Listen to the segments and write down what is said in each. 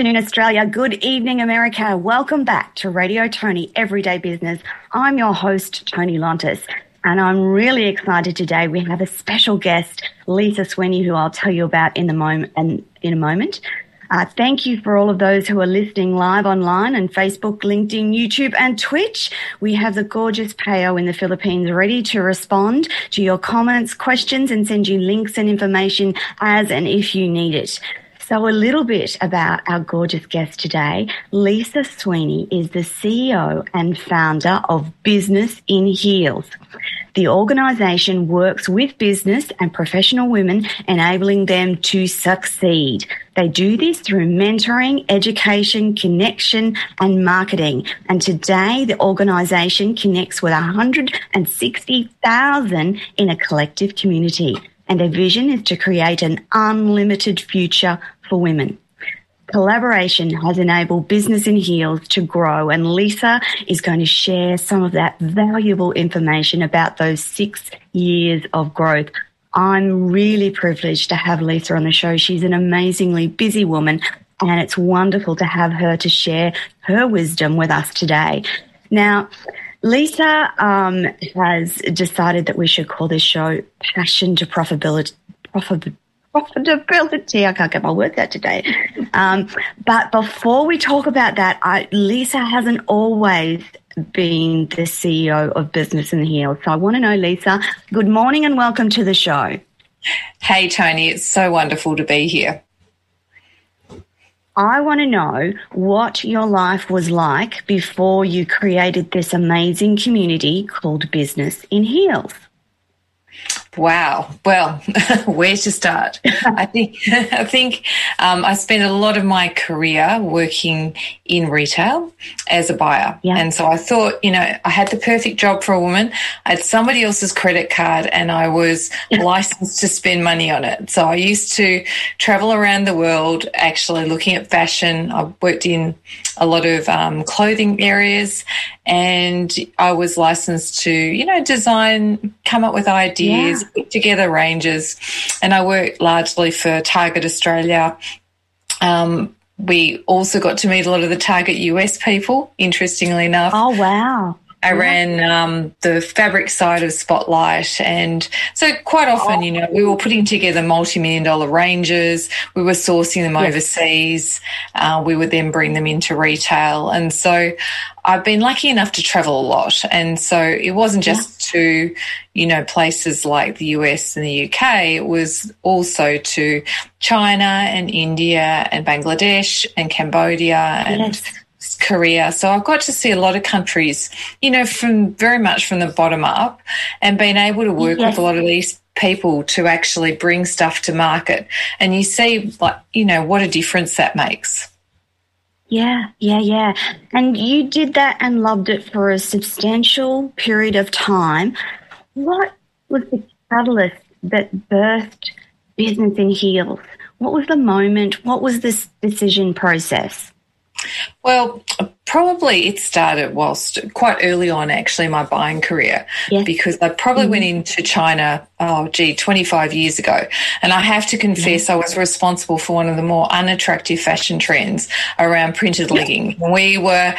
Afternoon, Australia. Good evening, America. Welcome back to Radio Toni Everyday Business. I'm your host, Toni Lontis, and I'm really excited today. We have a special guest, Lisa Sweeney, who I'll tell you about in the in a moment. Uh, thank you for all of those who are listening live online and Facebook, LinkedIn, YouTube, and Twitch. We have the gorgeous Payo in the Philippines ready to respond to your comments, questions, and send you links and information as and if you need it. So, a little bit about our gorgeous guest today. Lisa Sweeney is the CEO and founder of Business in Heels. The organisation works with business and professional women, enabling them to succeed. They do this through mentoring, education, connection, and marketing. And today, the organisation connects with 160,000 in a collective community. And their vision is to create an unlimited future for women. Collaboration has enabled Business in Heels to grow, and Lisa is going to share some of that valuable information about those six years of growth. I'm really privileged to have Lisa on the show. She's an amazingly busy woman, and it's wonderful to have her to share her wisdom with us today. Now, Lisa um, has decided that we should call this show Passion to Profitability. Profit, profitability. I can't get my words out today. Um, but before we talk about that, I, Lisa hasn't always been the CEO of Business in Heels. So I want to know, Lisa, good morning and welcome to the show. Hey, Toni, it's so wonderful to be here. I want to know what your life was like before you created this amazing community called Business in Heels. Wow. Well, where to start? I think I think um, I spent a lot of my career working in retail as a buyer, yeah. and so I thought, you know, I had the perfect job for a woman. I had somebody else's credit card, and I was licensed to spend money on it. So I used to travel around the world, actually looking at fashion. I worked in a lot of um, clothing areas, and I was licensed to, you know, design, come up with ideas, yeah. Put together ranges. And I work largely for Target Australia. Um, we also got to meet a lot of the Target US people, interestingly enough. Oh, wow. I ran um, the fabric side of Spotlight. And so, quite often, you know, we were putting together multi million dollar ranges, we were sourcing them overseas, uh, we would then bring them into retail. And so, I've been lucky enough to travel a lot. And so, it wasn't just yeah. to, you know, places like the US and the UK, it was also to China and India and Bangladesh and Cambodia and yes Korea. So I've got to see a lot of countries, you know, from very much from the bottom up and being able to work yes. with a lot of these people to actually bring stuff to market. And you see, like, you know, what a difference that makes. Yeah, yeah, yeah. And you did that and loved it for a substantial period of time. What was the catalyst that birthed Business in Heels? What was the moment? What was this decision process? Well, probably it started whilst quite early on, actually, my buying career, yeah. because I probably mm-hmm. went into China, oh, gee, 25 years ago. And I have to confess, yeah. I was responsible for one of the more unattractive fashion trends around printed yeah. leggings. We were,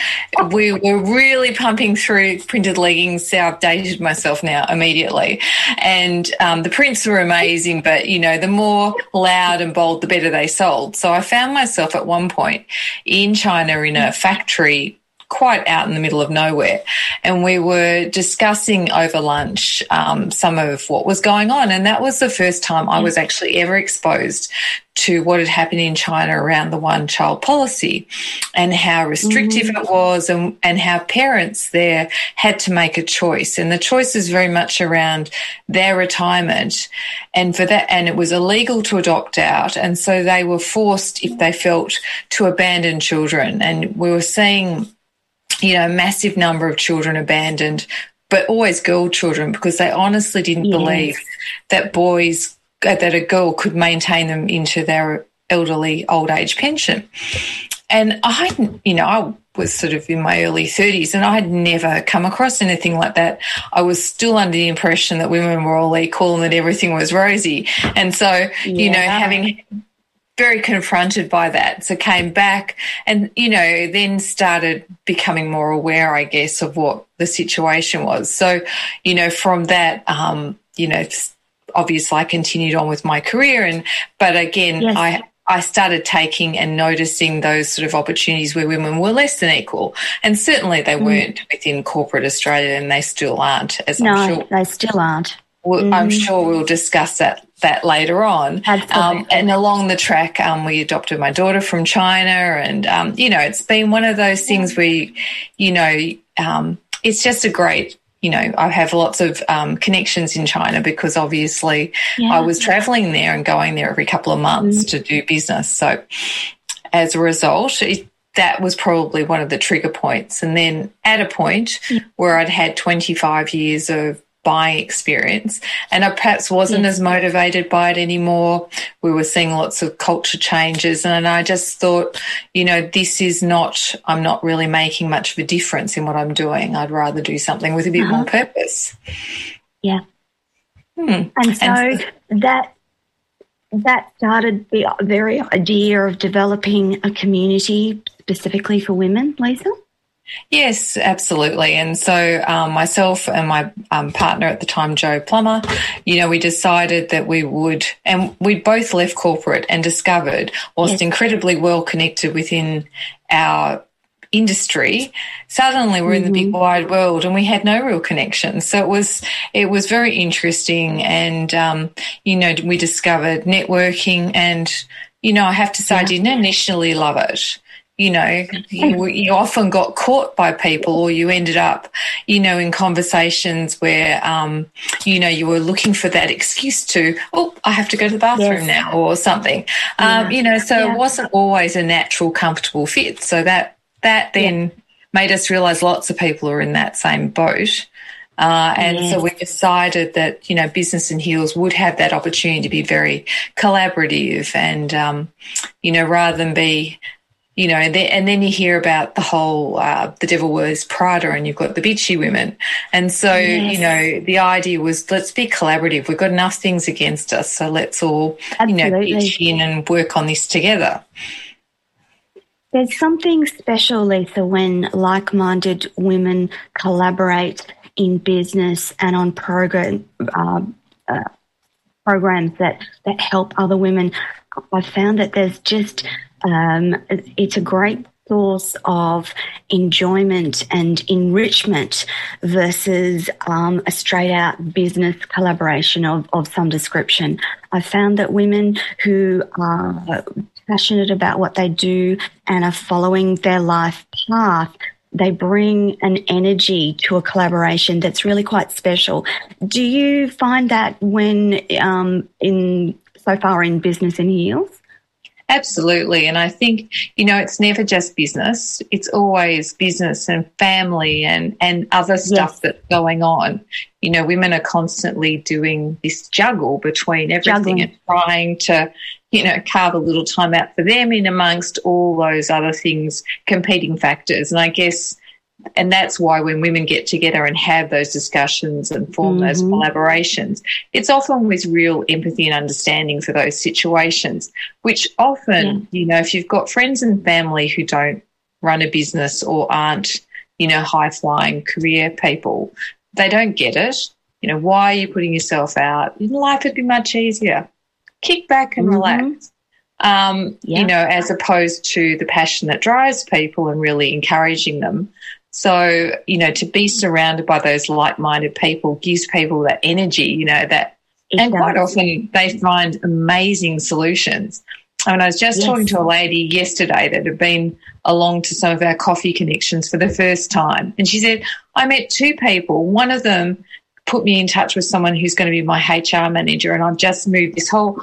we were really pumping through printed leggings. So I've dated myself now immediately. And um, the prints were amazing, but, you know, the more loud and bold, the better they sold. So I found myself at one point in China in a factory quite out in the middle of nowhere. And we were discussing over lunch um, some of what was going on. And that was the first time I was actually ever exposed to what had happened in China around the one child policy and how restrictive mm-hmm. it was and, and how parents there had to make a choice. And the choice is very much around their retirement. And for that, and it was illegal to adopt out. And so they were forced, if they felt, to abandon children. And we were seeing you know, massive number of children abandoned, but always girl children because they honestly didn't yes. believe that boys, uh, that a girl could maintain them into their elderly old age pension. And I, you know, I was sort of in my early 30s and I had never come across anything like that. I was still under the impression that women were all equal and that everything was rosy. And so, yeah. you know, having very confronted by that. So came back and, you know, then started becoming more aware, I guess, of what the situation was. So, you know, from that, um, you know, obviously I continued on with my career and, but again, yes. I, I started taking and noticing those sort of opportunities where women were less than equal. And certainly they mm. weren't within corporate Australia and they still aren't, as no, I'm sure. they still aren't. Well, mm. I'm sure we'll discuss that that later on. Um, and along the track, um, we adopted my daughter from China, and um, you know, it's been one of those things where, you, you know, um, it's just a great. You know, I have lots of um, connections in China because obviously yeah. I was traveling there and going there every couple of months mm. to do business. So, as a result, it, that was probably one of the trigger points. And then at a point yeah. where I'd had 25 years of buying experience. And I perhaps wasn't yes. as motivated by it anymore. We were seeing lots of culture changes. And I just thought, you know, this is not, I'm not really making much of a difference in what I'm doing. I'd rather do something with a bit uh-huh. more purpose. Yeah. Hmm. And so, and so that that started the very idea of developing a community specifically for women, Lisa? Yes, absolutely. And so um, myself and my um, partner at the time, Joe Plummer, you know, we decided that we would, and we both left corporate and discovered, whilst yes. incredibly well connected within our industry, suddenly we're mm-hmm. in the big mm-hmm. wide world and we had no real connection. So it was, it was very interesting. And, um, you know, we discovered networking and, you know, I have to say, yeah. I didn't initially love it you know, you, you, often got caught by people or you ended up, you know, in conversations where, um, you know, you were looking for that excuse to, oh, I have to go to the bathroom yes. now or something. Yeah. Um, you know, so yeah. it wasn't always a natural, comfortable fit. So that, that then yeah. made us realize lots of people are in that same boat. Uh, and yes. so we decided that, you know, Business in Heels would have that opportunity to be very collaborative and, um, you know, rather than be you know, and then, and then you hear about the whole uh, the devil wears Prada, and you've got the bitchy women, and so yes. you know the idea was let's be collaborative. We've got enough things against us, so let's all Absolutely. you know pitch in and work on this together. There's something special, Lisa, when like-minded women collaborate in business and on program uh, uh, programs that that help other women. I've found that there's just um, it's a great source of enjoyment and enrichment versus um, a straight out business collaboration of, of some description. I found that women who are passionate about what they do and are following their life path they bring an energy to a collaboration that's really quite special. Do you find that when um, in so far in business and heels? Absolutely. And I think, you know, it's never just business. It's always business and family and, and other stuff yes. that's going on. You know, women are constantly doing this juggle between everything Juggling. and trying to, you know, carve a little time out for them in amongst all those other things, competing factors. And I guess and that's why when women get together and have those discussions and form mm-hmm. those collaborations, it's often with real empathy and understanding for those situations, which often, yeah. you know, if you've got friends and family who don't run a business or aren't, you know, high flying career people, they don't get it. You know, why are you putting yourself out? Life would be much easier. Kick back and mm-hmm. relax. Um, yeah. You know, as opposed to the passion that drives people and really encouraging them so, you know, to be surrounded by those like minded people gives people that energy, you know, that, it and does. quite often they find amazing solutions. I mean, I was just yes. talking to a lady yesterday that had been along to some of our coffee connections for the first time. And she said, I met two people. One of them put me in touch with someone who's going to be my HR manager. And I've just moved this whole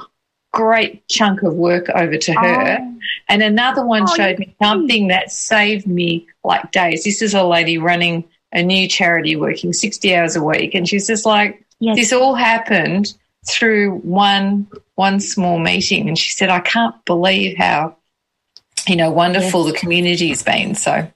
great chunk of work over to her. Oh. And another one oh, showed me something that saved me like days. This is a lady running a new charity working 60 hours a week. And she's just like, yes. this all happened through one, one small meeting. And she said, I can't believe how, you know, wonderful yes. the community's been. So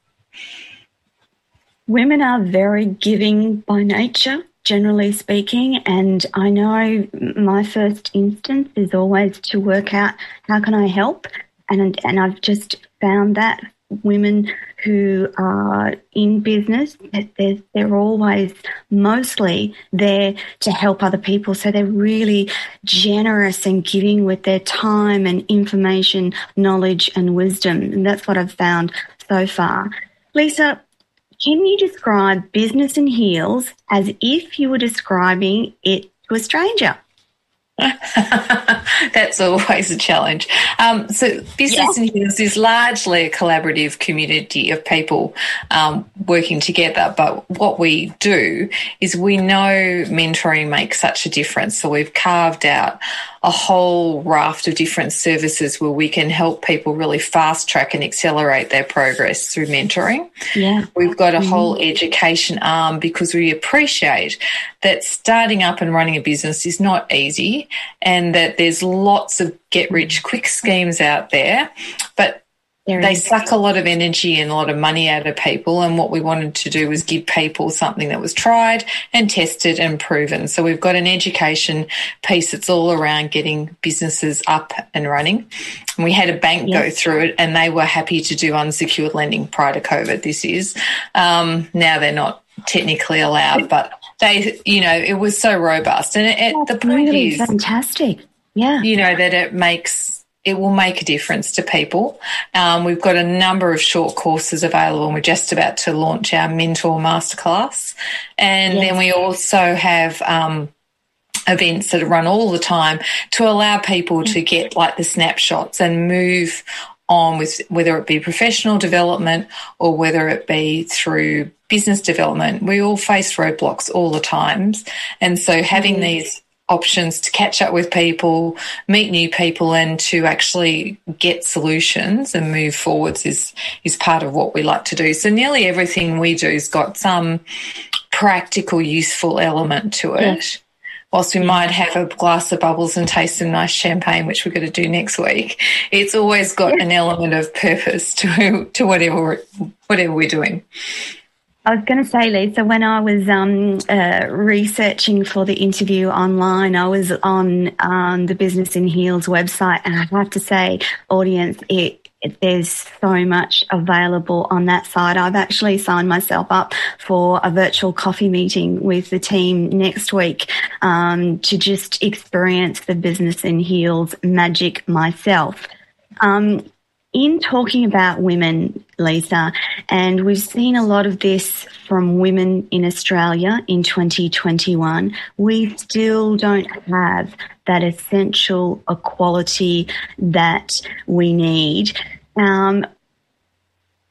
women are very giving by nature. Generally speaking. And I know my first instance is always to work out how can I help, and and I've just found that women who are in business, they're, they're always mostly there to help other people. So they're really generous and giving with their time and information, knowledge and wisdom. And that's what I've found so far. Lisa, can you describe Business in Heels as if you were describing it to a stranger? That's always a challenge. Um, so, Business yeah. in Heels is largely a collaborative community of people um, working together. But what we do is we know mentoring makes such a difference. So, we've carved out a whole raft of different services where we can help people really fast track and accelerate their progress through mentoring. Yeah. We've got a mm-hmm. whole education arm because we appreciate that starting up and running a business is not easy and that there's lots of get rich quick schemes out there. But there they suck a lot of energy and a lot of money out of people. And what we wanted to do was give people something that was tried and tested and proven. So we've got an education piece that's all around getting businesses up and running. And we had a bank yes. go through it and they were happy to do unsecured lending prior to COVID. This is, um, now they're not technically allowed, but they, you know, it was so robust. And it, it, the point really is fantastic. Yeah. You know, that it makes it will make a difference to people. Um, we've got a number of short courses available and we're just about to launch our mentor masterclass. And yes. then we also have, um, events that run all the time to allow people to get like the snapshots and move on with whether it be professional development or whether it be through business development. We all face roadblocks all the times. And so having mm-hmm. these options to catch up with people, meet new people, and to actually get solutions and move forwards is is part of what we like to do. So nearly everything we do has got some practical, useful element to it. Whilst we might have a glass of bubbles and taste some nice champagne, which we're going to do next week, it's always got an element of purpose to to whatever whatever we're doing. I was going to say, Lisa, when I was um, uh, researching for the interview online, I was on um, the Business in Heels website, and I have to say, audience, it, there's so much available on that side. I've actually signed myself up for a virtual coffee meeting with the team next week um, to just experience the Business in Heels magic myself. Um, in talking about women, Lisa, and we've seen a lot of this from women in Australia in 2021, we still don't have that essential equality that we need. Um,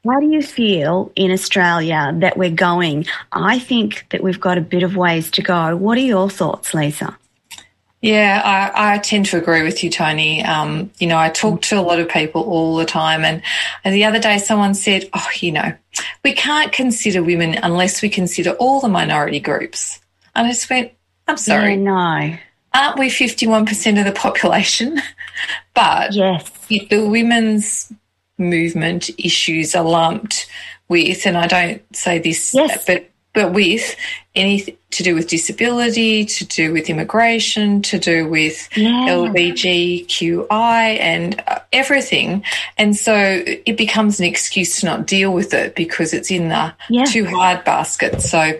how do you feel in Australia that we're going? I think that we've got a bit of ways to go. What are your thoughts, Lisa? Yeah, I, I, tend to agree with you, Toni. Um, you know, I talk to a lot of people all the time, and, and the other day someone said, "Oh, you know, we can't consider women unless we consider all the minority groups." And I just went, "I'm sorry, yeah, no, aren't we 51% of the population?" but yes, if the women's movement issues are lumped with, and I don't say this, yes. but but with anything to do with disability, to do with immigration, to do with yeah. LGBTQI and uh, everything. And so it becomes an excuse to not deal with it because it's in the yeah. too hard basket. So,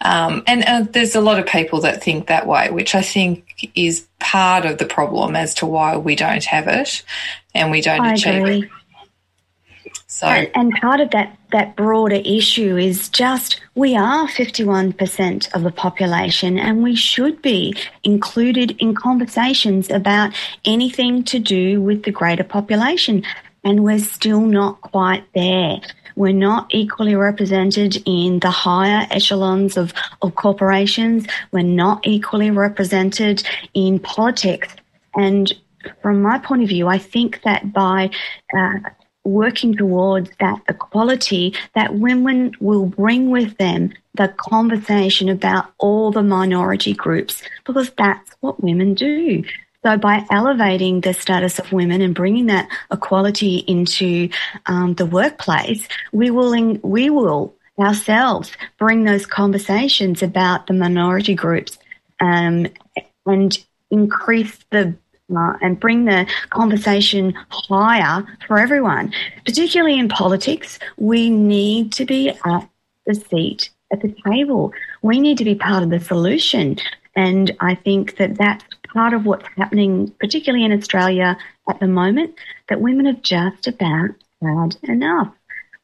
um, and uh, there's a lot of people that think that way, which I think is part of the problem as to why we don't have it and we don't I achieve agree. it. So, and, and, part of that, that broader issue is just we are 51% of the population and we should be included in conversations about anything to do with the greater population. And we're still not quite there. We're not equally represented in the higher echelons of, of corporations. We're not equally represented in politics. And from my point of view, I think that by uh, working towards that equality, that women will bring with them the conversation about all the minority groups because that's what women do. So by elevating the status of women and bringing that equality into um, the workplace, we will in, we will ourselves bring those conversations about the minority groups um, and increase the and bring the conversation higher for everyone, particularly in politics. We need to be at the seat at the table. We need to be part of the solution. And I think that that's part of what's happening, particularly in Australia at the moment, that women have just about had enough.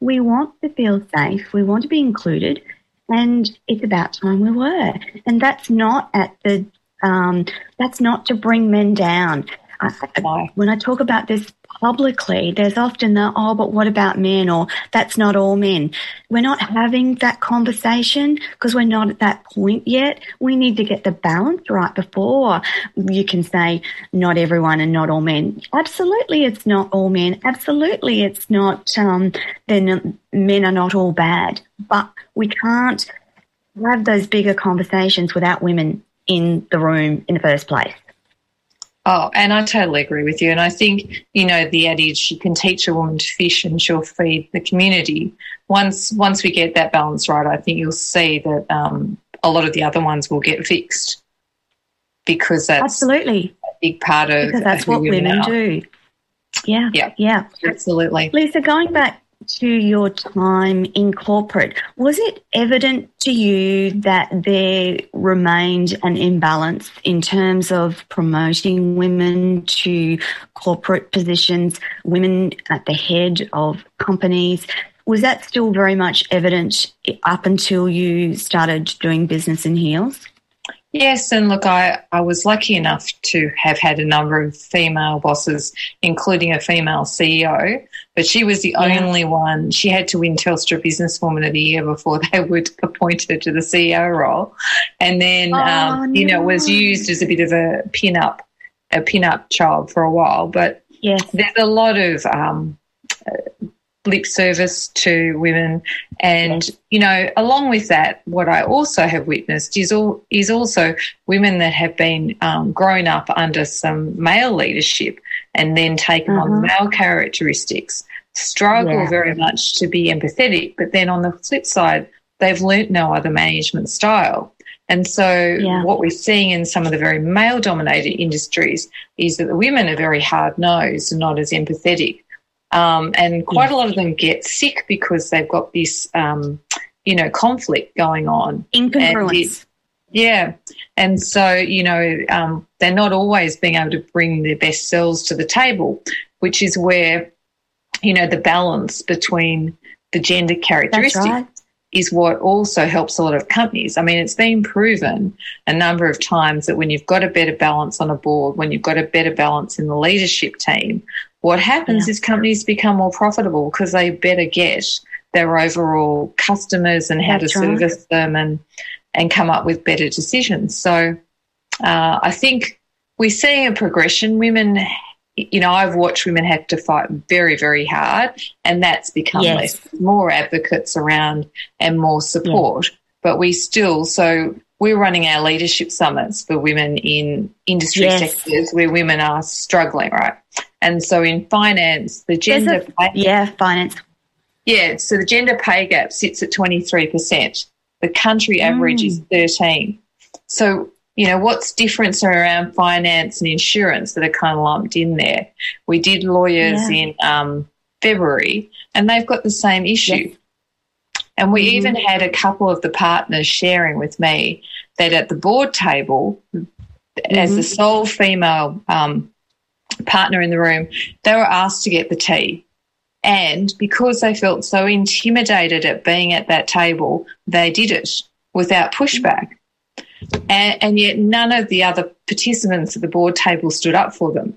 We want to feel safe. We want to be included. And it's about time we were. And that's not at the, um, that's not to bring men down. I, when I talk about this publicly, there's often the, oh, but what about men? Or that's not all men. We're not having that conversation because we're not at that point yet. We need to get the balance right before you can say not everyone and not all men. Absolutely, it's not all men. Absolutely, it's not, um, then men are not all bad. But we can't have those bigger conversations without women in the room in the first place. Oh, and I totally agree with you. And I think, you know, the adage, you can teach a woman to fish and she'll feed the community. Once, once we get that balance right, I think you'll see that um, a lot of the other ones will get fixed because that's absolutely a big part of because that's what women are. do. Yeah. Yeah. Yeah. Absolutely. Lisa, going back to your time in corporate, was it evident to you that there remained an imbalance in terms of promoting women to corporate positions, women at the head of companies? Was that still very much evident up until you started doing business in heels? Yes, and look, I, I was lucky enough to have had a number of female bosses, including a female CEO, but she was the yeah. only one. She had to win Telstra Businesswoman of the Year before they would appoint her to the CEO role. And then, oh, um, no. you know, was used as a bit of a pin up, a pin up child for a while. But yes. there's a lot of um, lip service to women. And, yes. you know, along with that, what I also have witnessed is all, is also women that have been um, grown up under some male leadership and then taken uh-huh. on male characteristics struggle yeah. very much to be empathetic. But then on the flip side, they've learnt no other management style. And so, yeah. what we're seeing in some of the very male dominated industries is that the women are very hard nosed and not as empathetic. Um, and quite a lot of them get sick because they've got this, um, you know, conflict going on. Incongruence. yeah. And so, you know, um, they're not always being able to bring their best selves to the table, which is where, you know, the balance between the gender characteristics right. is what also helps a lot of companies. I mean, it's been proven a number of times that when you've got a better balance on a board, when you've got a better balance in the leadership team, what happens yeah. is companies become more profitable because they better get their overall customers and how That's to right. service them and and come up with better decisions. So uh, I think we're seeing a progression. Women, you know, I've watched women have to fight very, very hard, and that's become yes. less, more advocates around and more support. Yeah. But we still, so we're running our leadership summits for women in industry yes. sectors where women are struggling, right? And so in finance, the gender a, pay, yeah finance yeah so the gender pay gap sits at twenty three percent. The country average mm. is thirteen. So you know what's difference around finance and insurance that are kind of lumped in there. We did lawyers yeah. in um, February, and they've got the same issue. Yes. And we mm even had a couple of the partners sharing with me that at the board table, mm-hmm. as the sole female um, partner in the room, they were asked to get the tea. And because they felt so intimidated at being at that table, they did it without pushback. And, and, yet none of the other participants at the board table stood up for them.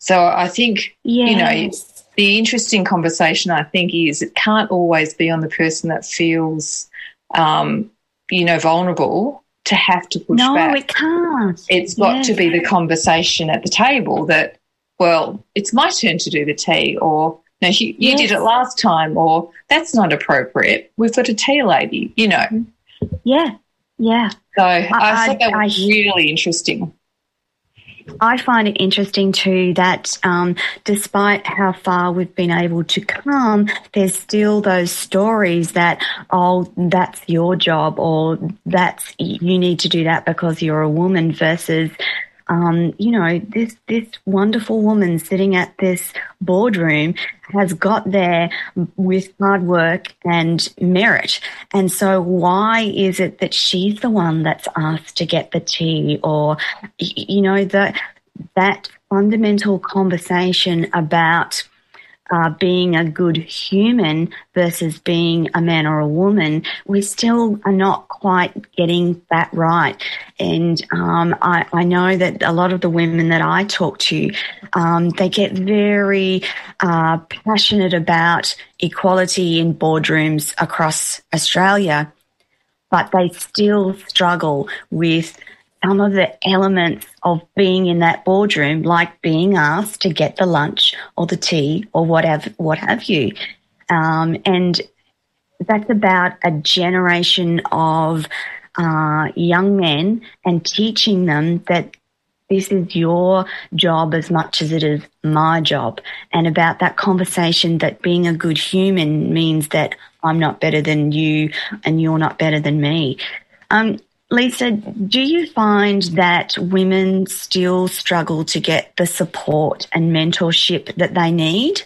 So I think, yes. you know, the interesting conversation, I think, is it can't always be on the person that feels, um, you know, vulnerable to have to push no, back. No, it can't. It's got to be the conversation at the table that well, it's my turn to do the tea, or no, you, you yes. did it last time, or that's not appropriate. We've got a tea lady, you know. Yeah, yeah. So I, I thought that was I, really interesting. I find it interesting too that um, despite how far we've been able to come, there's still those stories that, oh, that's your job or that's, you need to do that because you're a woman versus um, you know, this this wonderful woman sitting at this boardroom has got there with hard work and merit. And so, why is it that she's the one that's asked to get the tea, or you know, that that fundamental conversation about uh, being a good human versus being a man or a woman, we still are not quite getting that right. And um, I, I, know that a lot of the women that I talk to, um, they get very uh, passionate about equality in boardrooms across Australia, but they still struggle with some of the elements of being in that boardroom, like being asked to get the lunch or the tea or whatever, what have you. Um, and that's about a generation of uh, young men and teaching them that this is your job as much as it is my job. And about that conversation that being a good human means that I'm not better than you and you're not better than me. Um, Lisa, do you find that women still struggle to get the support and mentorship that they need?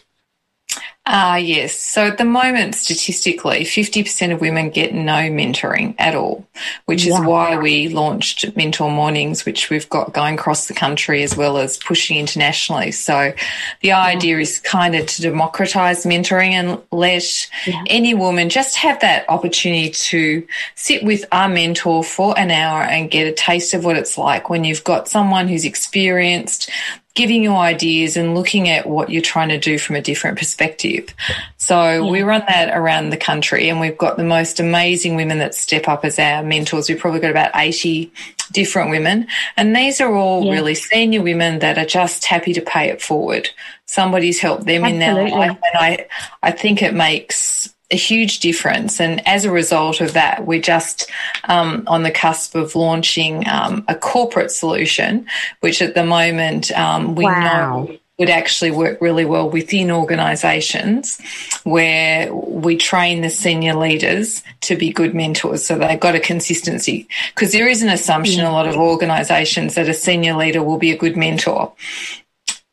Ah, uh, yes. So at the moment, statistically, 50% of women get no mentoring at all, which is why we launched Mentor Mornings, which we've got going across the country as well as pushing internationally. So the idea is kind of to democratize mentoring and let yeah. any woman just have that opportunity to sit with our mentor for an hour and get a taste of what it's like when you've got someone who's experienced, giving you ideas and looking at what you're trying to do from a different perspective. So yeah. we run that around the country and we've got the most amazing women that step up as our mentors. We've probably got about 80 different women and these are all yeah. really senior women that are just happy to pay it forward. Somebody's helped them Absolutely. in their life and I, I think it makes a huge difference. And as a result of that, we're just um, on the cusp of launching um, a corporate solution, which at the moment um, we wow. know would actually work really well within organisations where we train the senior leaders to be good mentors. So they've got a consistency because there is an assumption yeah. a lot of organisations that a senior leader will be a good mentor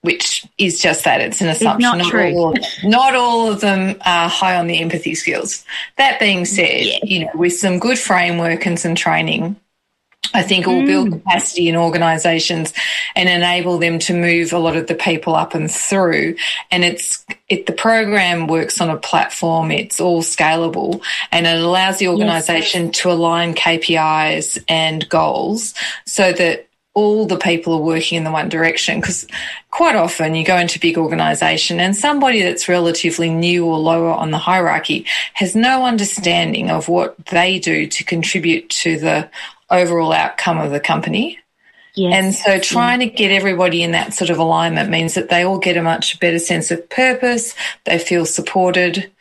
which is just that it's an assumption. It's not, not true. All, not all of them are high on the empathy skills. That being said, yeah. you know, with some good framework and some training, I think it will build mm. capacity in organisations and enable them to move a lot of the people up and through. And it's it the program works on a platform. It's all scalable and it allows the organisation yes. to align KPIs and goals so that all the people are working in the one direction because quite often you go into a big organization and somebody that's relatively new or lower on the hierarchy has no understanding of what they do to contribute to the overall outcome of the company. Yes. And so trying to get everybody in that sort of alignment means that they all get a much better sense of purpose. They feel supported.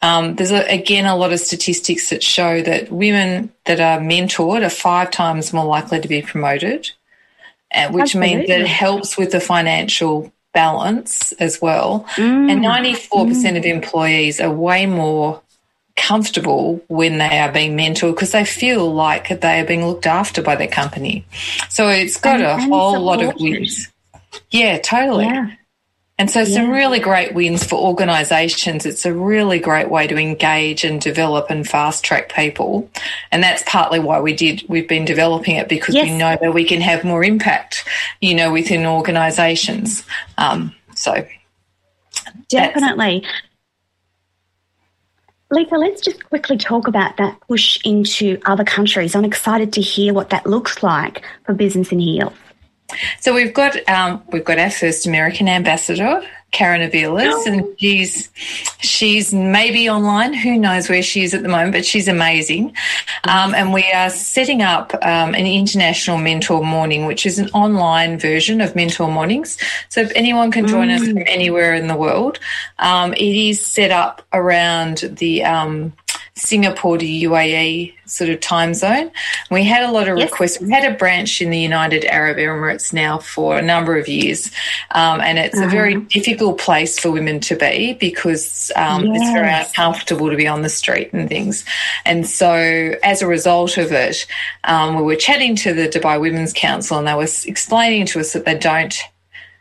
Um, there's a, again a lot of statistics that show that women that are mentored are five times more likely to be promoted which Absolutely. means that it helps with the financial balance as well. Mm. And 94% mm. of employees are way more comfortable when they are being mentored because they feel like they are being looked after by their company. So it's got and, a and whole lot of wins. Yeah, totally. Yeah. And so, some really great wins for organisations. It's a really great way to engage and develop and fast track people. And that's partly why we did, we've been developing it because yes. we know that we can have more impact, you know, within organisations. Um, so, definitely. Lisa, let's just quickly talk about that push into other countries. I'm excited to hear what that looks like for Business in Heels. So we've got um, we've got our first American ambassador, Karen Aviles, oh. and she's she's maybe online. Who knows where she is at the moment, but she's amazing. Um, and we are setting up um, an international mentor morning, which is an online version of mentor mornings. So if anyone can join mm. us from anywhere in the world, um, it is set up around the um, Singapore to UAE sort of time zone. We had a lot of yes. requests. We had a branch in the United Arab Emirates now for a number of years, um, and it's uh-huh. a very difficult place for women to be because um, yes. it's very uncomfortable to be on the street and things. And so, as a result of it, um, we were chatting to the Dubai Women's Council, and they were explaining to us that they don't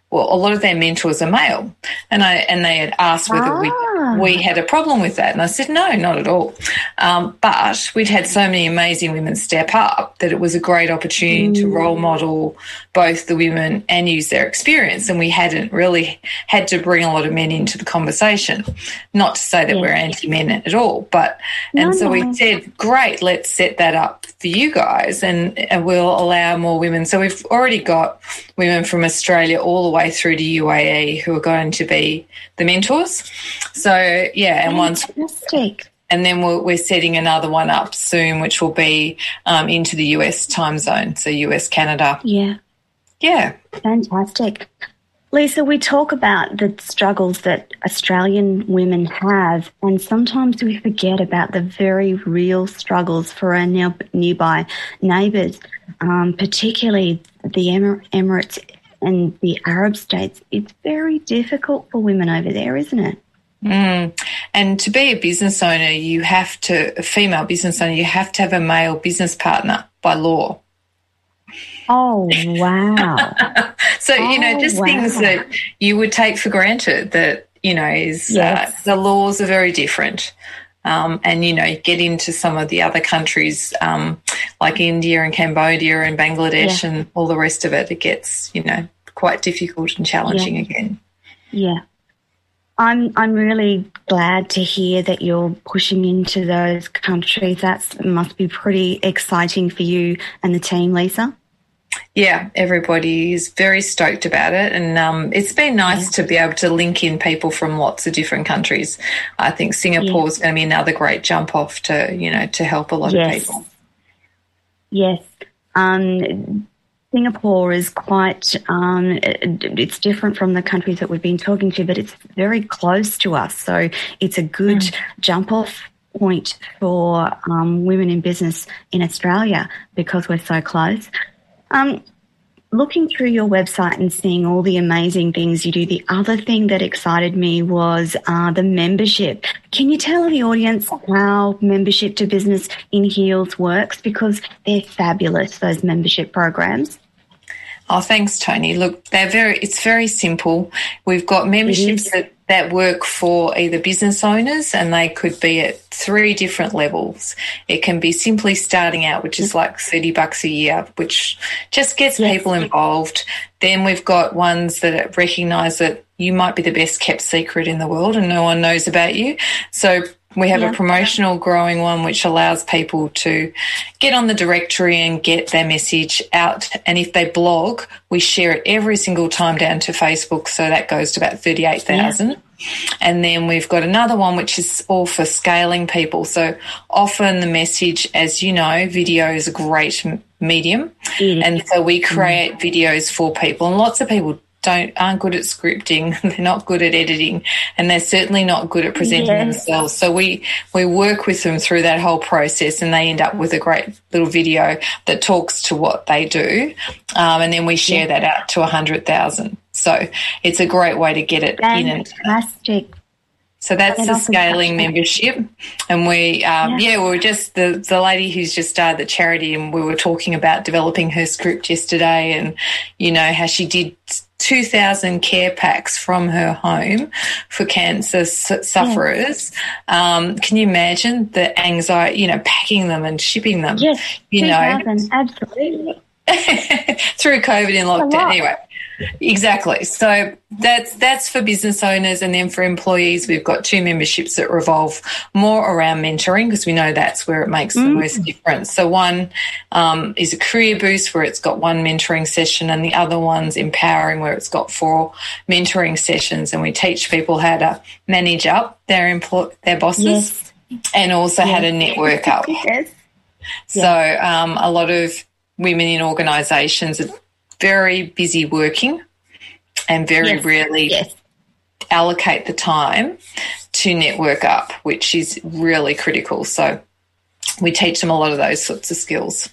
well, a lot of their mentors are male, and I and they had asked whether ah. we we had a problem with that, and I said no, not at all. Um, but we'd had so many amazing women step up that it was a great opportunity mm. to role model both the women and use their experience, and we hadn't really had to bring a lot of men into the conversation. Not to say that yeah. we're anti men at all, but and no, so no. we said, great, let's set that up for you guys, and, and we'll allow more women. So we've already got women from Australia all the way way through to UAE who are going to be the mentors. So yeah, and once and then we're, we're, setting another one up soon, which will be um, into the US time zone, so US Canada. Yeah, yeah, fantastic. Lisa, we talk about the struggles that Australian women have, and sometimes we forget about the very real struggles for our nearby neighbours, um, particularly the Emirates and the Arab states, it's very difficult for women over there, isn't it? Mm. And to be a business owner, you have to, a female business owner, you have to have a male business partner by law. Oh, wow. so, oh, you know, oh, just wow. things that you would take for granted that, you know, is uh, yes. uh, the laws are very different. Um, and you know get into some of the other countries um, like India and Cambodia and Bangladesh yeah. and all the rest of it. It gets you know quite difficult and challenging yeah. again. Yeah. I'm I'm really glad to hear that you're pushing into those countries. That must be pretty exciting for you and the team, Lisa. Yeah, everybody is very stoked about it, and um, it's been nice yeah. to be able to link in people from lots of different countries. I think Singapore yeah. is going to be another great jump off to you know to help a lot yes. of people. Yes, um, Singapore is quite. Um, it's different from the countries that we've been talking to, but it's very close to us, so it's a good mm. jump off point for um, women in business in Australia because we're so close. Um, looking through your website and seeing all the amazing things you do, the other thing that excited me was uh, the membership. Can you tell the audience how membership to business in heels works? Because they're fabulous, those membership programs. Oh, thanks, Toni. Look, they're very, it's very simple. We've got memberships mm-hmm. that that work for either business owners and they could be at three different levels. It can be simply starting out, which is like 30 bucks a year, which just gets yes. people involved. Then we've got ones that recognize that you might be the best kept secret in the world and no one knows about you. So we have yeah. a promotional growing one which allows people to get on the directory and get their message out. And if they blog, we share it every single time down to Facebook. So that goes to about 38,000. Yeah. And then we've got another one which is all for scaling people. So often the message, as you know, video is a great medium. And so we create mm. videos for people and lots of people don't aren't good at scripting. they're not good at editing, and they're certainly not good at presenting themselves. So we we work with them through that whole process, and they end up with a great little video that talks to what they do, um, and then we share yeah. that out to a hundred thousand. So it's a great way to get it Fantastic. in. Fantastic. So that's the scaling membership, and we, um, yeah. yeah. we were just the the lady who's just started the charity, and we were talking about developing her script yesterday, and you know how she did 2,000 care packs from her home for cancer sufferers. Yeah. Um, can you imagine the anxiety, you know, packing them and shipping them? Yes, you know, absolutely. through COVID and lockdown. Anyway, Exactly. So that's that's for business owners, and then for employees, we've got two memberships that revolve more around mentoring because we know that's where it makes mm. the most difference. So one um, is a career boost where it's got one mentoring session, and the other one's empowering where it's got four mentoring sessions, and we teach people how to manage up their employ their bosses, yes. and also yes. how to network up. yes. So um, a lot of women in organisations very busy working and very yes. rarely yes. allocate the time to network up, which is really critical. So we teach them a lot of those sorts of skills.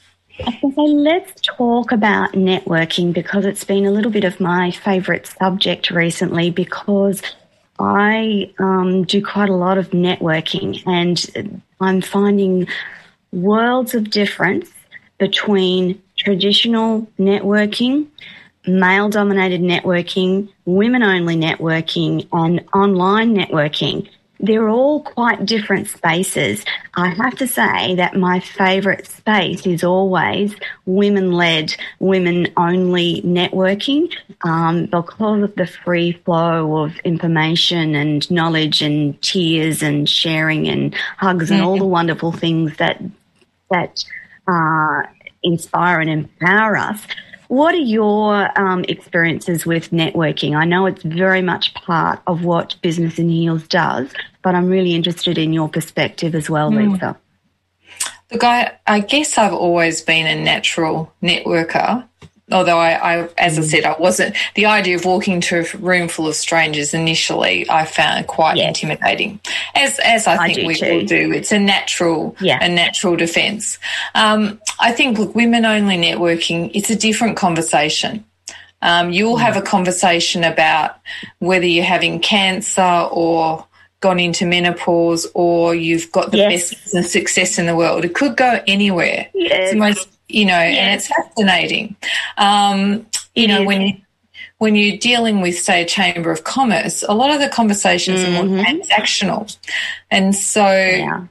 So let's talk about networking because it's been a little bit of my favourite subject recently because I um, do quite a lot of networking and I'm finding worlds of difference between traditional networking, male dominated networking, women only networking, and online networking they're all quite different spaces. I have to say that my favourite space is always women led, women only networking um, because of the free flow of information and knowledge and tears and sharing and hugs and all the wonderful things that, that uh, inspire and empower us. What are your um, experiences with networking? I know it's very much part of what Business in Heels does, but I'm really interested in your perspective as well, mm. Lisa. Look, I, I guess I've always been a natural networker although I, I, as I mm. said, I wasn't the idea of walking to a room full of strangers initially. I found quite yes. intimidating, as as I, I think we too. all do. It's a natural, yeah. a natural defence. Um, I think look, women only networking. It's a different conversation. Um, you'll have a mm. conversation about whether you're having cancer or gone into menopause or you've got the yes. best success in the world. It could go anywhere. Yes. It's the most you know, yes. and it's fascinating. Um, you know, when you when you're dealing with, say, a chamber of commerce, a lot of the conversations mm-hmm. are more mm-hmm. transactional, and so yeah.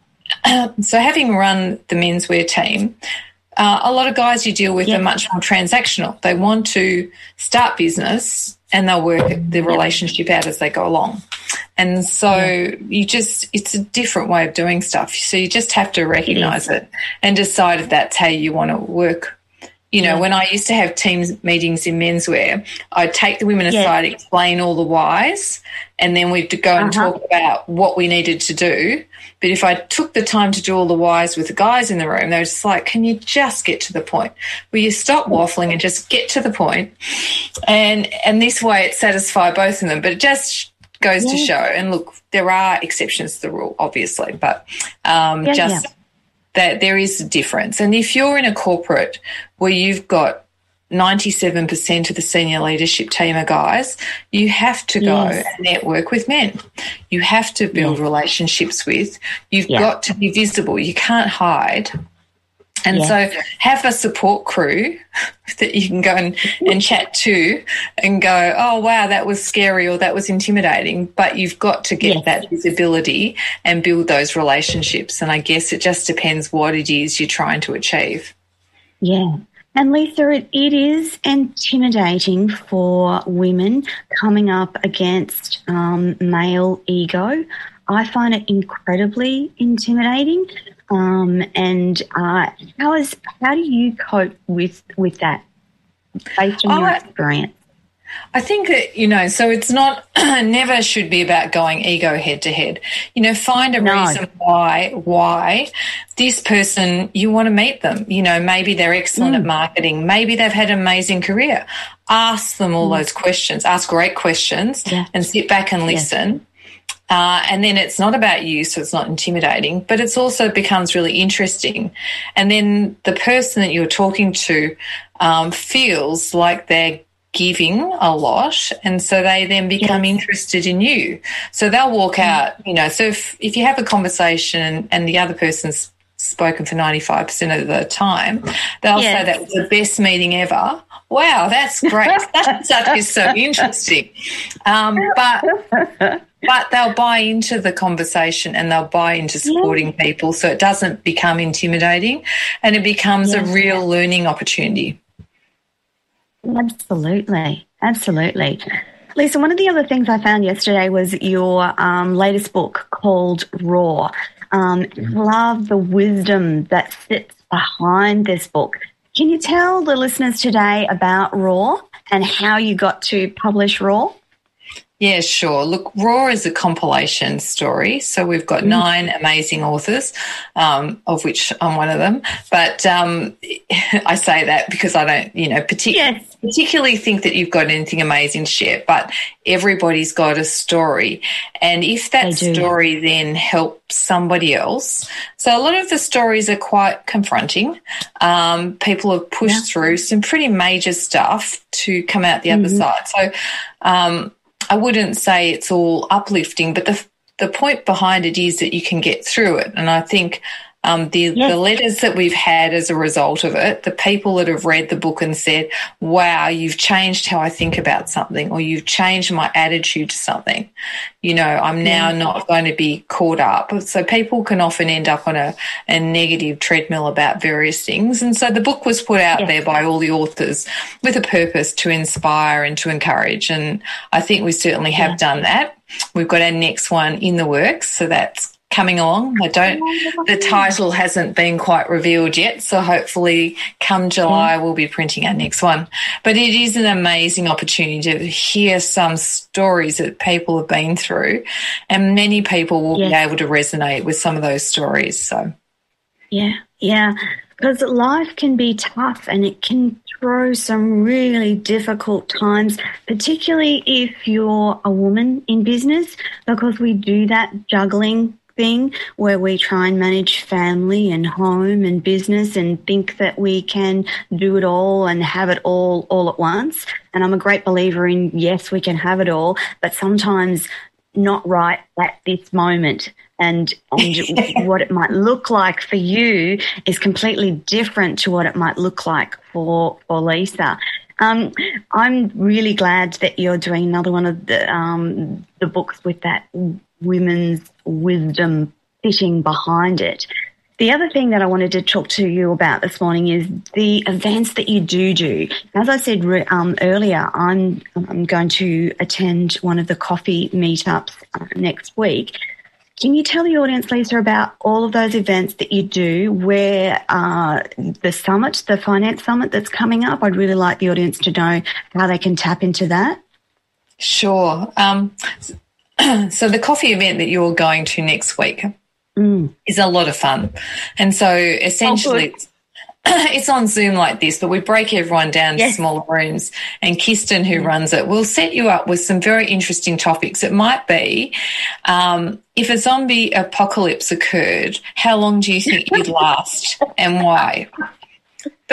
so having run the menswear team. Uh, a lot of guys you deal with are much more transactional. They want to start business and they'll work the relationship out as they go along. And so yeah. you just, it's a different way of doing stuff. So you just have to recognize it, it and decide if that's how you want to work. You know, when I used to have teams meetings in menswear, I'd take the women aside, yeah. explain all the whys, and then we'd go and uh-huh. talk about what we needed to do. But if I took the time to do all the whys with the guys in the room, they were just like, can you just get to the point? Will you stop waffling and just get to the point? And and this way it satisfied both of them. But it just goes yeah. to show. And look, there are exceptions to the rule, obviously, but um, yeah, just. That there is a difference. And if you're in a corporate where you've got 97% of the senior leadership team are guys, you have to go yes. and network with men. You have to build relationships with. You've got to be visible. You can't hide. And yes. so have a support crew that you can go and, and chat to and go, oh, wow, that was scary or that was intimidating. But you've got to get yes. that visibility and build those relationships. And I guess it just depends what it is you're trying to achieve. Yeah. And Lisa, it, it is intimidating for women coming up against um, male ego. I find it incredibly intimidating. Um, and uh, how is how do you cope with with that based on your experience? I think that, you know, so it's not, never should be about going ego head to head. You know, find a no. reason why, why this person, you want to meet them. You know, maybe they're excellent mm. at marketing. Maybe they've had an amazing career. Ask them all mm. those questions. Ask great questions yeah. and sit back and listen. Uh, and then it's not about you, so it's not intimidating, but it's also becomes really interesting. And then the person that you're talking to um, feels like they're giving a lot and so they then become yes. interested in you so they'll walk mm. out you know so if, if you have a conversation and the other person's spoken for 95% of the time they'll yes. say that was the best meeting ever wow that's great that is so interesting um, but but they'll buy into the conversation and they'll buy into supporting yeah. people so it doesn't become intimidating and it becomes a real learning opportunity. Absolutely. Absolutely. Lisa, one of the other things I found yesterday was your um, latest book called Raw. Um, love the wisdom that sits behind this book. Can you tell the listeners today about Raw and how you got to publish Raw? Yeah, sure. Look, Raw is a compilation story. So we've got mm. nine amazing authors, um, of which I'm one of them. But um, I say that because I don't, you know, partic- yes. particularly think that you've got anything amazing to share. But everybody's got a story. And if that story then helps somebody else, so a lot of the stories are quite confronting. Um, people have pushed yeah. through some pretty major stuff to come out the mm-hmm. other side. So, um, I wouldn't say it's all uplifting, but the the point behind it is that you can get through it. And I think um, the, the letters that we've had as a result of it, the people that have read the book and said, wow, you've changed how I think about something or you've changed my attitude to something. You know, I'm now yeah. not going to be caught up. So people can often end up on a, a negative treadmill about various things. And so the book was put out there by all the authors with a purpose to inspire and to encourage. And I think we certainly have yeah. done that. We've got our next one in the works. So that's coming along. I don't, the title hasn't been quite revealed yet. So hopefully come July, mm-hmm. we'll be printing our next one. But it is an amazing opportunity to hear some stories that people have been through and many people will yeah. be able to resonate with some of those stories. So, yeah, yeah. Because life can be tough and it can throw some really difficult times, particularly if you're a woman in business, because we do that juggling thing where we try and manage family and home and business and think that we can do it all and have it all all at once. And I'm a great believer in yes, we can have it all, but sometimes not right at this moment. And, and what it might look like for you is completely different to what it might look like for, for Lisa. Um, I'm really glad that you're doing another one of the um, the books with that women's wisdom sitting behind it. The other thing that I wanted to talk to you about this morning is the events that you do do. As I said um, earlier, I'm, I'm going to attend one of the coffee meetups uh, next week. Can you tell the audience, Lisa, about all of those events that you do? Where uh, the summit, the finance summit that's coming up, I'd really like the audience to know how they can tap into that. Sure. Um, so the coffee event that you're going to next week mm. is a lot of fun. And so essentially, oh, it's on Zoom like this, but we break everyone down yes. to smaller rooms. And Kirsten, who mm. runs it, will set you up with some very interesting topics. It might be um, if a zombie apocalypse occurred, how long do you think you'd last and why?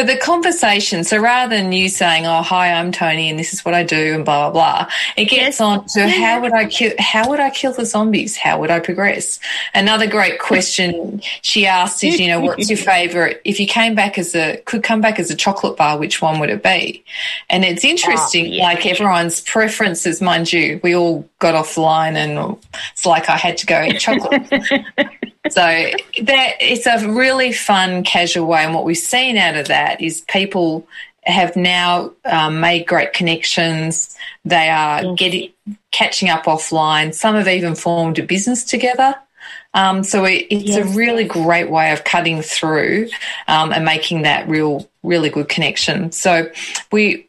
But the conversation, so rather than you saying, "Oh, hi, I'm Toni, and this is what I do," and blah blah blah, it gets yes. on to how would I kill? How would I kill the zombies? How would I progress? Another great question she asked is, you know, what's your favorite? If you came back as a could come back as a chocolate bar, which one would it be? And it's oh, interesting, oh, yeah. like everyone's preferences, mind you. We all got offline, and it's like I had to go eat chocolate. so that it's a really fun, casual way. And what we've seen out of that is people have now um, made great connections. They are getting catching up offline. Some have even formed a business together. Um, so it, it's yes. a really great way of cutting through um, and making that real, really good connection. So we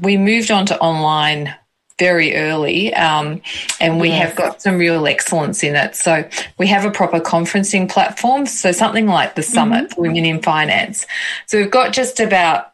we moved on to online very early, um, and we yes. have got some real excellence in it. So we have a proper conferencing platform. So something like the Summit mm-hmm. Women in Finance. So we've got just about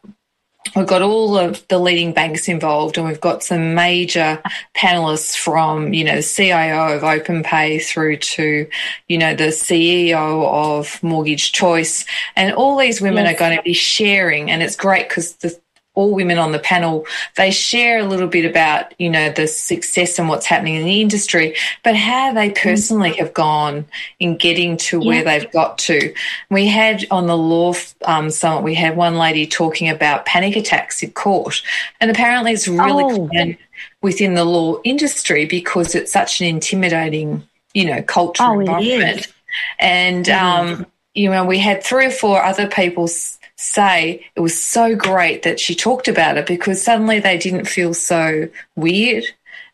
We've got all of the leading banks involved, and we've got some major panelists from, you know, the CIO of OpenPay through to, you know, the CEO of Mortgage Choice. And all these women yes. are going to be sharing, and it's great because the all women on the panel, they share a little bit about, you know, the success and what's happening in the industry, but how they mm. personally have gone in getting to where yeah. they've got to. We had on the law um, summit, we had one lady talking about panic attacks in court, and apparently it's really oh. common within the law industry because it's such an intimidating, you know, culture oh, environment. And, um, you know, we had three or four other people say it was so great that she talked about it because suddenly they didn't feel so weird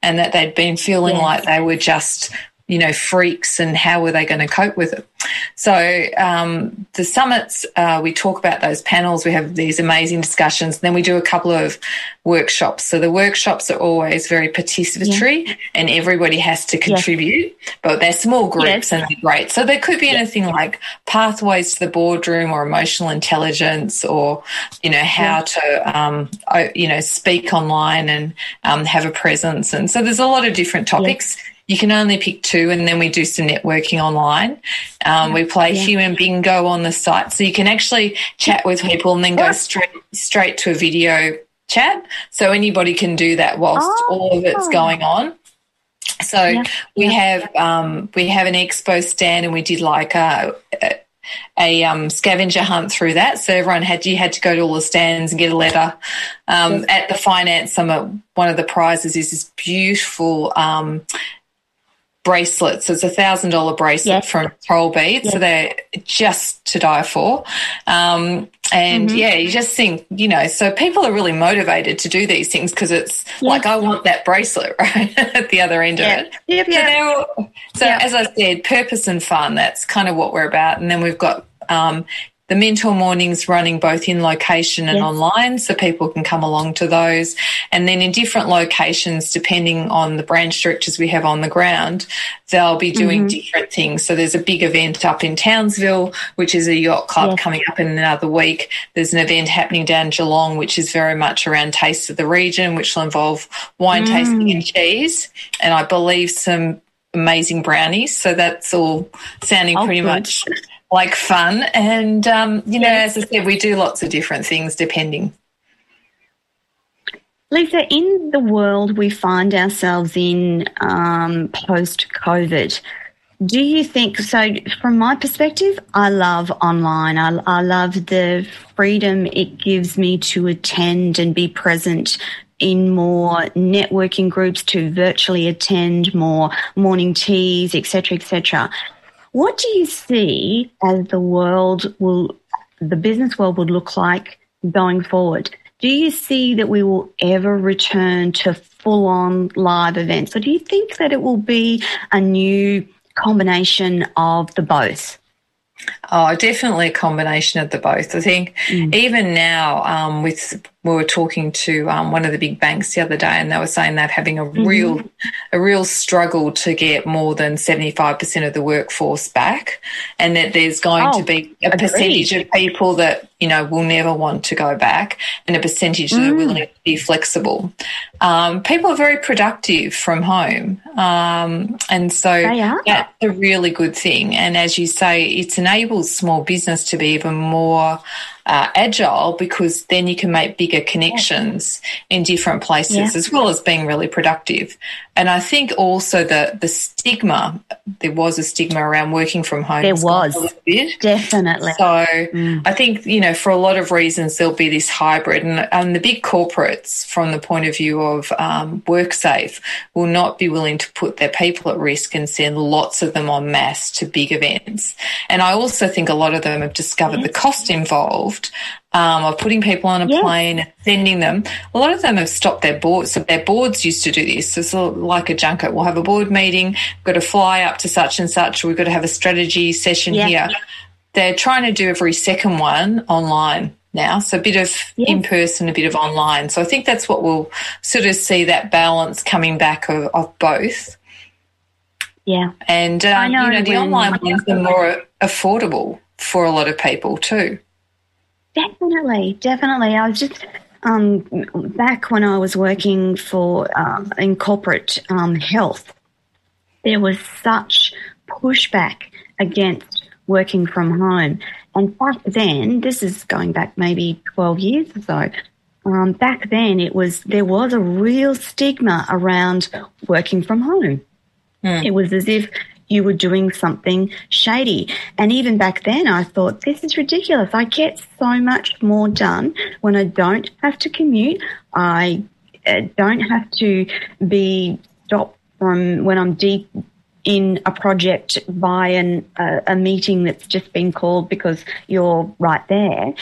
and that they'd been feeling like they were just you know, freaks and how were they going to cope with it? So um, the summits, uh, we talk about those panels. We have these amazing discussions. and Then we do a couple of workshops. So the workshops are always very participatory, yeah. and everybody has to contribute. Yeah. But they're small groups yes. and they're great. So there could be anything like pathways to the boardroom, or emotional intelligence, or you know how to um, you know speak online and um, have a presence. And so there's a lot of different topics you can only pick two, and then we do some networking online. Um, we play yeah. human bingo on the site, so you can actually chat with people and then go straight straight to a video chat. So anybody can do that whilst oh. all of it's going on. So yeah. we have um, we have an expo stand, and we did like a, a a um, scavenger hunt through that. So everyone had you had to go to all the stands and get a letter. Um. At the finance summit, one of the prizes is this beautiful um, bracelets. It's a thousand dollar bracelet yes. from Trollbeads. Yes. So they're just to die for. Um, and mm-hmm. yeah, you just think, you know, so people are really motivated to do these things because it's yes. like, I want that bracelet, right? At the other end yeah. of it. Yep, yeah. So, so as I said, purpose and fun, that's kind of what we're about. And then we've got um, the mentor mornings running both in location and yes. online so people can come along to those and then in different locations depending on the branch directors we have on the ground they'll be doing mm-hmm. different things so there's a big event up in townsville which is a yacht club yes. coming up in another week there's an event happening down geelong which is very much around taste of the region which will involve wine mm. tasting and cheese and i believe some amazing brownies. So that's all sounding oh, pretty good. much like fun. And, um, you know, as I said, we do lots of different things depending. Lisa, in the world we find ourselves in um, post COVID, do you think so? From my perspective, I love online. I, I love the freedom it gives me to attend and be present in more networking groups, to virtually attend more morning teas, etc., etc. What do you see as the world will, the business world would look like going forward? Do you see that we will ever return to full on live events? Or do you think that it will be a new combination of the both? Oh, definitely a combination of the both. I think mm. even now, um, with we were talking to um, one of the big banks the other day, and they were saying they're having a mm-hmm. real, a real struggle to get more than seventy five percent of the workforce back, and that there's going oh, to be a agreed. percentage of people that you know will never want to go back, and a percentage mm. that are willing to be flexible. Um, people are very productive from home, um, and so that's a really good thing. And as you say, it's enables small business to be even more uh, agile because then you can make bigger connections yeah. in different places yeah. as well as being really productive. And I think also the the stigma there was a stigma around working from home. There was definitely. So mm. I think you know for a lot of reasons there'll be this hybrid, and, and the big corporates from the point of view of um, WorkSafe will not be willing to put their people at risk and send lots of them en masse to big events. And I also think a lot of them have discovered yes. the cost involved um, of putting people on a yeah. plane sending them. A lot of them have stopped their boards. So their boards used to do this. It's like a junket. We'll have a board meeting. We've got to fly up to such and such. We've got to have a strategy session yeah. here. They're trying to do every second one online now. So a bit of yeah. in person, a bit of online. So I think that's what we'll sort of see that balance coming back of, of both. Yeah. And, um, know you know, the online ones are more affordable for a lot of people too. Definitely, definitely. I was just um, back when I was working for uh, in corporate um, health. There was such pushback against working from home, and back then, this is going back maybe twelve years or so. Um, back then, it was there was a real stigma around working from home. Mm. It was as if you were doing something shady. And even back then, I thought, this is ridiculous. I get so much more done when I don't have to commute. I uh, don't have to be stopped from when I'm deep in a project by an, uh, a meeting that's just been called because you're right there.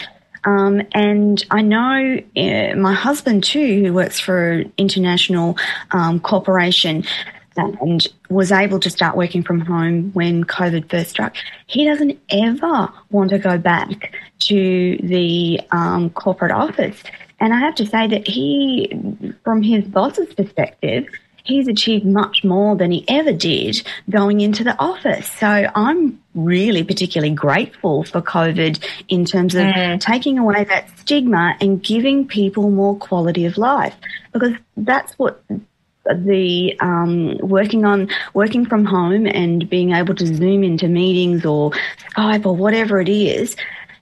Um, and I know uh, my husband too, who works for an international um, corporation, and was able to start working from home when COVID first struck. He doesn't ever want to go back to the um, corporate office. And I have to say that he, from his boss's perspective, he's achieved much more than he ever did going into the office. So I'm really particularly grateful for COVID in terms of mm. taking away that stigma and giving people more quality of life because that's what the um, working on working from home and being able to zoom into meetings or Skype or whatever it is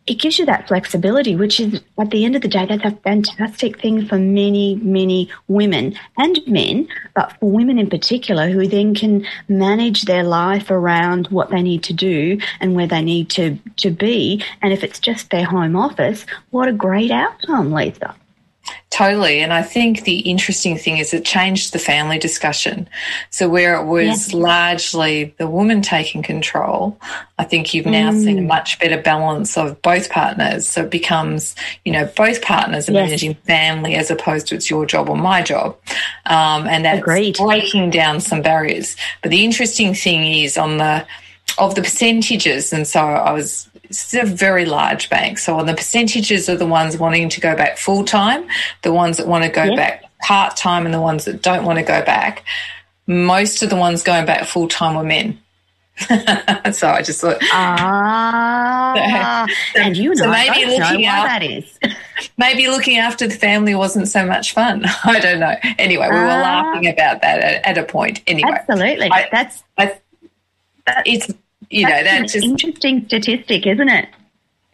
it gives you that flexibility, which is at the end of the day, that's a fantastic thing for many, many women and men, but for women in particular, who then can manage their life around what they need to do and where they need to, to be. And if it's just their home office, what a great outcome, Lisa. Totally. And I think the interesting thing is it changed the family discussion. So where it was largely the woman taking control, I think you've now mm. seen a much better balance of both partners. So it becomes, you know, both partners are yes. managing family as opposed to it's your job or my job. Um, and that's Agreed. breaking down some barriers. But the interesting thing is on the, of the percentages, and so I was it's a very large bank. So on the percentages of the ones wanting to go back full time, the ones that want to go back part time, and the ones that don't want to go back, most of the ones going back full time were men. so I just thought, ah, so, and you know, so maybe looking know that is. maybe looking after the family wasn't so much fun. I don't know. Anyway, we were ah. laughing about that at, at, a point. Anyway, absolutely, I, that's I, it's you that's know that's just interesting statistic, isn't it?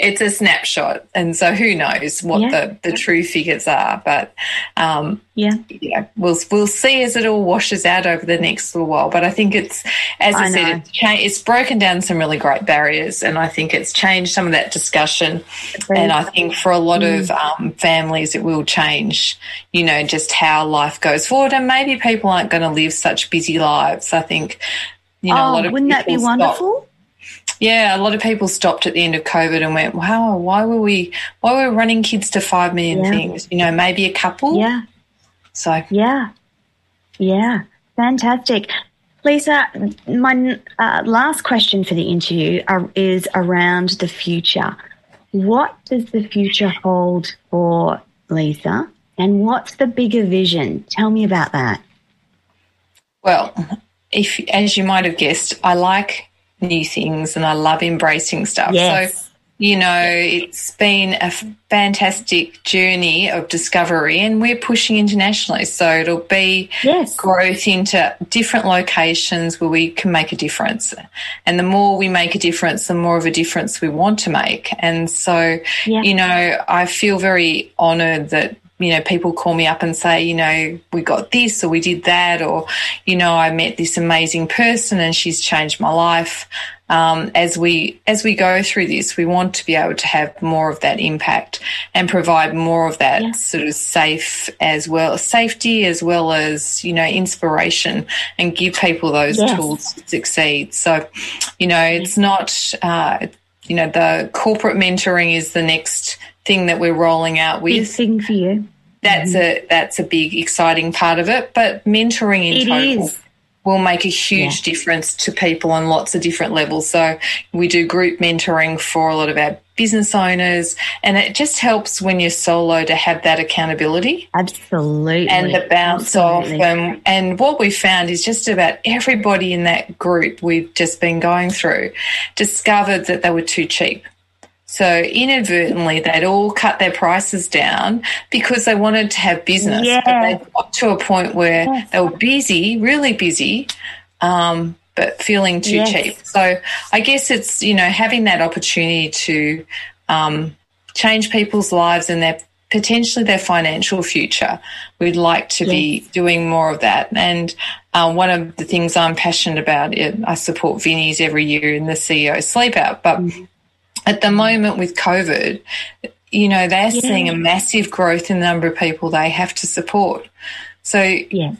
it's a snapshot, and so who knows what yeah. the, the true figures are? But um, yeah, you know, we'll we'll see as it all washes out over the next little while. But I think it's, as I, I said, it's, cha- it's, broken down some really great barriers, and I think it's changed some of that discussion. And I think for a lot mm. of um, families, it will change. You know, just how life goes forward, and maybe people aren't going to live such busy lives. I think. You know, oh, a lot of wouldn't that be wonderful? Stop yeah, a lot of people stopped at the end of COVID and went, "Wow, why were we why were we running kids to five million yeah. things? You know, maybe a couple." Yeah. So yeah, yeah, fantastic. Lisa, my uh, last question for the interview are, is around the future. What does the future hold for Lisa, and what's the bigger vision? Tell me about that. Well, if as you might have guessed, I like new things and I love embracing stuff. Yes. So, you know, it's been a fantastic journey of discovery and we're pushing internationally. So it'll be yes. growth into different locations where we can make a difference. And the more we make a difference, the more of a difference we want to make. And so, yeah. you know, I feel very honored that you know, people call me up and say, you know, we got this or we did that, or, you know, I met this amazing person and she's changed my life. Um, as we as we go through this, we want to be able to have more of that impact and provide more of that yeah. sort of safe as well safety as well as you know inspiration and give people those yes. tools to succeed. So, you know, it's not uh, you know the corporate mentoring is the next thing that we're rolling out with. Big thing for you. That's mm-hmm. a that's a big exciting part of it. But mentoring in it total is. will make a huge yeah. difference to people on lots of different levels. So we do group mentoring for a lot of our business owners and it just helps when you're solo to have that accountability absolutely and the bounce absolutely. off and, and what we found is just about everybody in that group we've just been going through discovered that they were too cheap so inadvertently, they'd all cut their prices down because they wanted to have business. Yeah. But they got to a point where yes. they were busy, really busy, um, but feeling too yes. cheap. So I guess it's, you know, having that opportunity to um, change people's lives and their potentially their financial future. We'd like to yes. be doing more of that. And uh, one of the things I'm passionate about, it, I support Vinnie's every year in the CEO Sleep Out, but mm-hmm at the moment with COVID, you know, they're yeah. seeing a massive growth in the number of people they have to support. So yeah.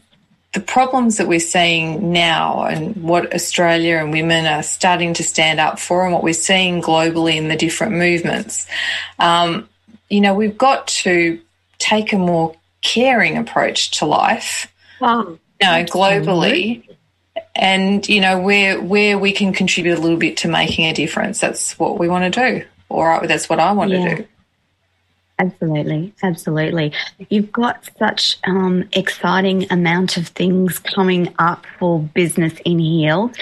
the problems that we're seeing now and what Australia and women are starting to stand up for and what we're seeing globally in the different movements, um, you know, we've got to take a more caring approach to life. Wow. You know, globally and you know where where we can contribute a little bit to making a difference. That's what we want to do, or that's what I want yeah. to do. Absolutely, absolutely. You've got such um, exciting amount of things coming up for Business in Heels.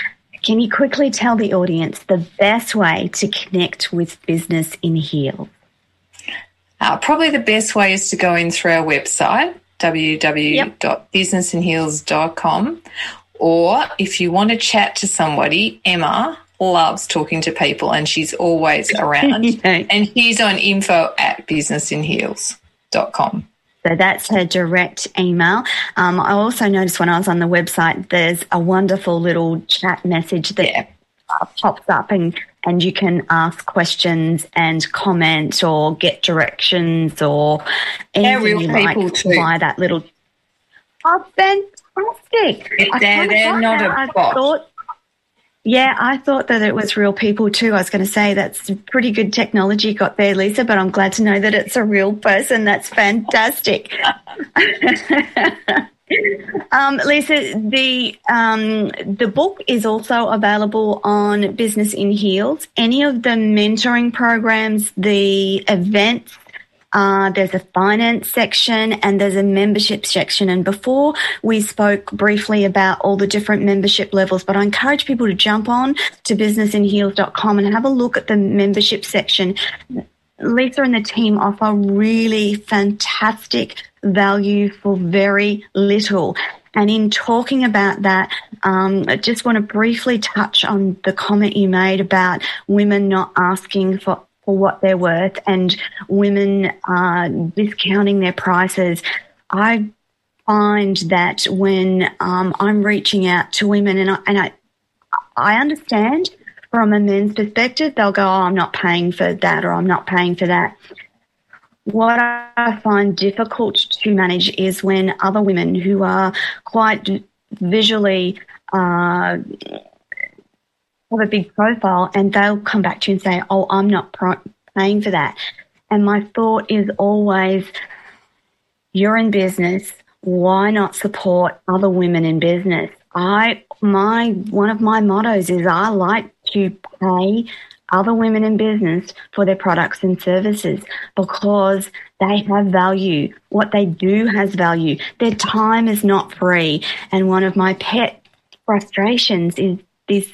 Can you quickly tell the audience the best way to connect with Business in Heels? Uh, probably the best way is to go in through our website www.businessinheels.com or if you want to chat to somebody, Emma loves talking to people and she's always around. yeah. And she's on info at businessinheels.com. So that's her direct email. Um, I also noticed when I was on the website, there's a wonderful little chat message that yeah. pops up and, and you can ask questions and comment or get directions or anything you like via that little. Oh, fantastic! They're, they're not a bot. Thought, yeah, I thought that it was real people too. I was going to say that's pretty good technology got there, Lisa, but I'm glad to know that it's a real person. That's fantastic. um, Lisa, the um, the book is also available on Business in Heels. Any of the mentoring programs, the events uh, there's a finance section and there's a membership section. And before we spoke briefly about all the different membership levels, but I encourage people to jump on to businessinheels.com and have a look at the membership section. Lisa and the team offer really fantastic value for very little. And in talking about that, um, I just want to briefly touch on the comment you made about women not asking for for what they're worth and women are discounting their prices. I find that when um, I'm reaching out to women and I, and I, I understand from a men's perspective, they'll go, oh, I'm not paying for that or I'm not paying for that. What I find difficult to manage is when other women who are quite visually uh, have a big profile and they'll come back to you and say, Oh, I'm not paying for that. And my thought is always, you're in business. Why not support other women in business? I, my, one of my mottos is I like to pay other women in business for their products and services because they have value. What they do has value. Their time is not free. And one of my pet frustrations is this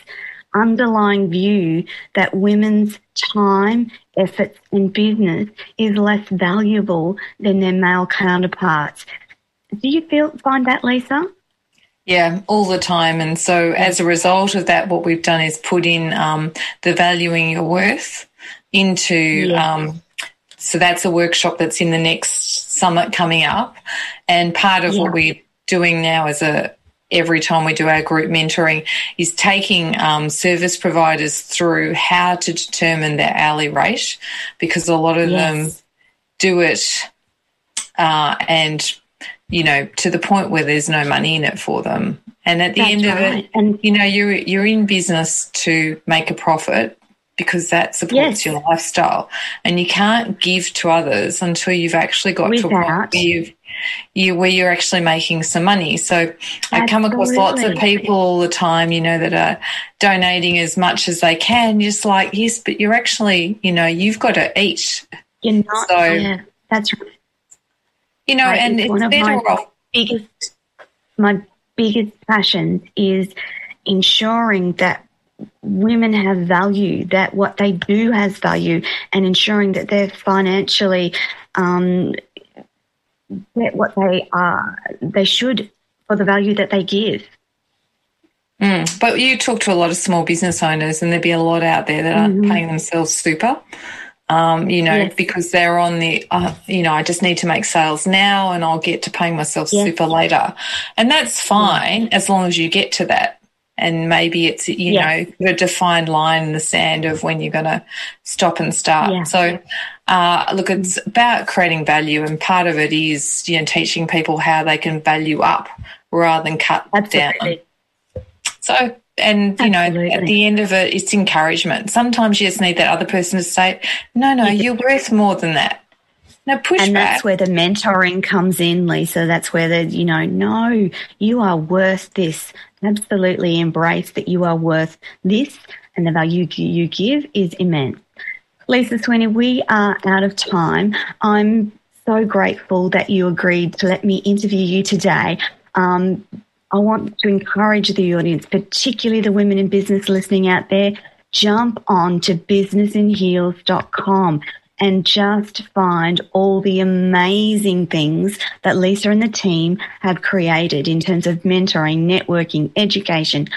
underlying view that women's time, efforts, and business is less valuable than their male counterparts. Do you feel find that, Lisa? Yeah, all the time. And so, as a result of that, what we've done is put in um, the valuing your worth into. Yeah. Um, so that's a workshop that's in the next summit coming up, and part of yeah. what we're doing now as a every time we do our group mentoring is taking um, service providers through how to determine their hourly rate because a lot of yes. them do it uh, and you know to the point where there's no money in it for them and at the that's end right. of it and you know you're you're in business to make a profit because that supports yes. your lifestyle and you can't give to others until you've actually got Without. to a point where you've you where you're actually making some money. So Absolutely. I come across lots of people all the time, you know, that are donating as much as they can. Just like yes, but you're actually, you know, you've got to eat. You're not. So yeah, that's right. You know, and it's, it's better off. Biggest, my biggest passion is ensuring that women have value, that what they do has value, and ensuring that they're financially um, get what they are, they should for the value that they give. Mm. But you talk to a lot of small business owners, and there'd be a lot out there that aren't mm-hmm. paying themselves super. Um, you know, yes. because they're on the, uh, you know, I just need to make sales now and I'll get to paying myself yes. super later. And that's fine as long as you get to that. And maybe it's, you yes. know, a defined line in the sand of when you're going to stop and start. So, uh, look, it's about creating value, and part of it is you know teaching people how they can value up rather than cut Absolutely. down. So, and you Absolutely. know, at the end of it, it's encouragement. Sometimes you just need that other person to say, "No, no, you're worth more than that." No pushback. And that's where the mentoring comes in, Lisa. That's where the, you know, no, you are worth this. Absolutely embrace that you are worth this and the value you give is immense. Lisa Sweeney, we are out of time. I'm so grateful that you agreed to let me interview you today. Um, I want to encourage the audience, particularly the women in business listening out there, jump on to businessinheels.com and just find all the amazing things that Lisa and the team have created in terms of mentoring, networking, education,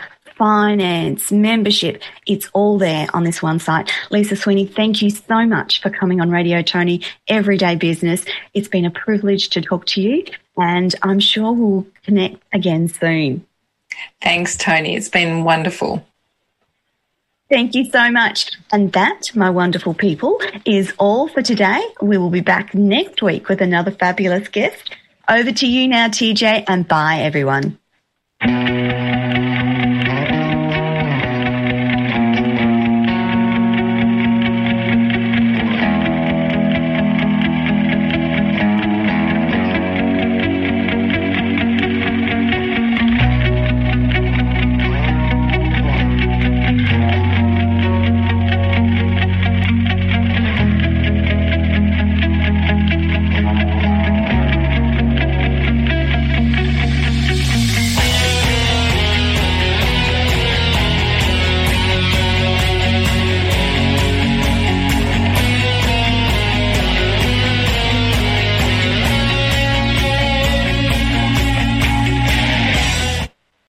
finance, membership. It's all there on this one site. Lisa Sweeney, thank you so much for coming on Radio Toni Everyday Business. It's been a privilege to talk to you and I'm sure we'll connect again soon. Thanks, Toni. It's been wonderful. Thank you so much. And that, my wonderful people, is all for today. We will be back next week with another fabulous guest. Over to you now, TJ, and bye, everyone.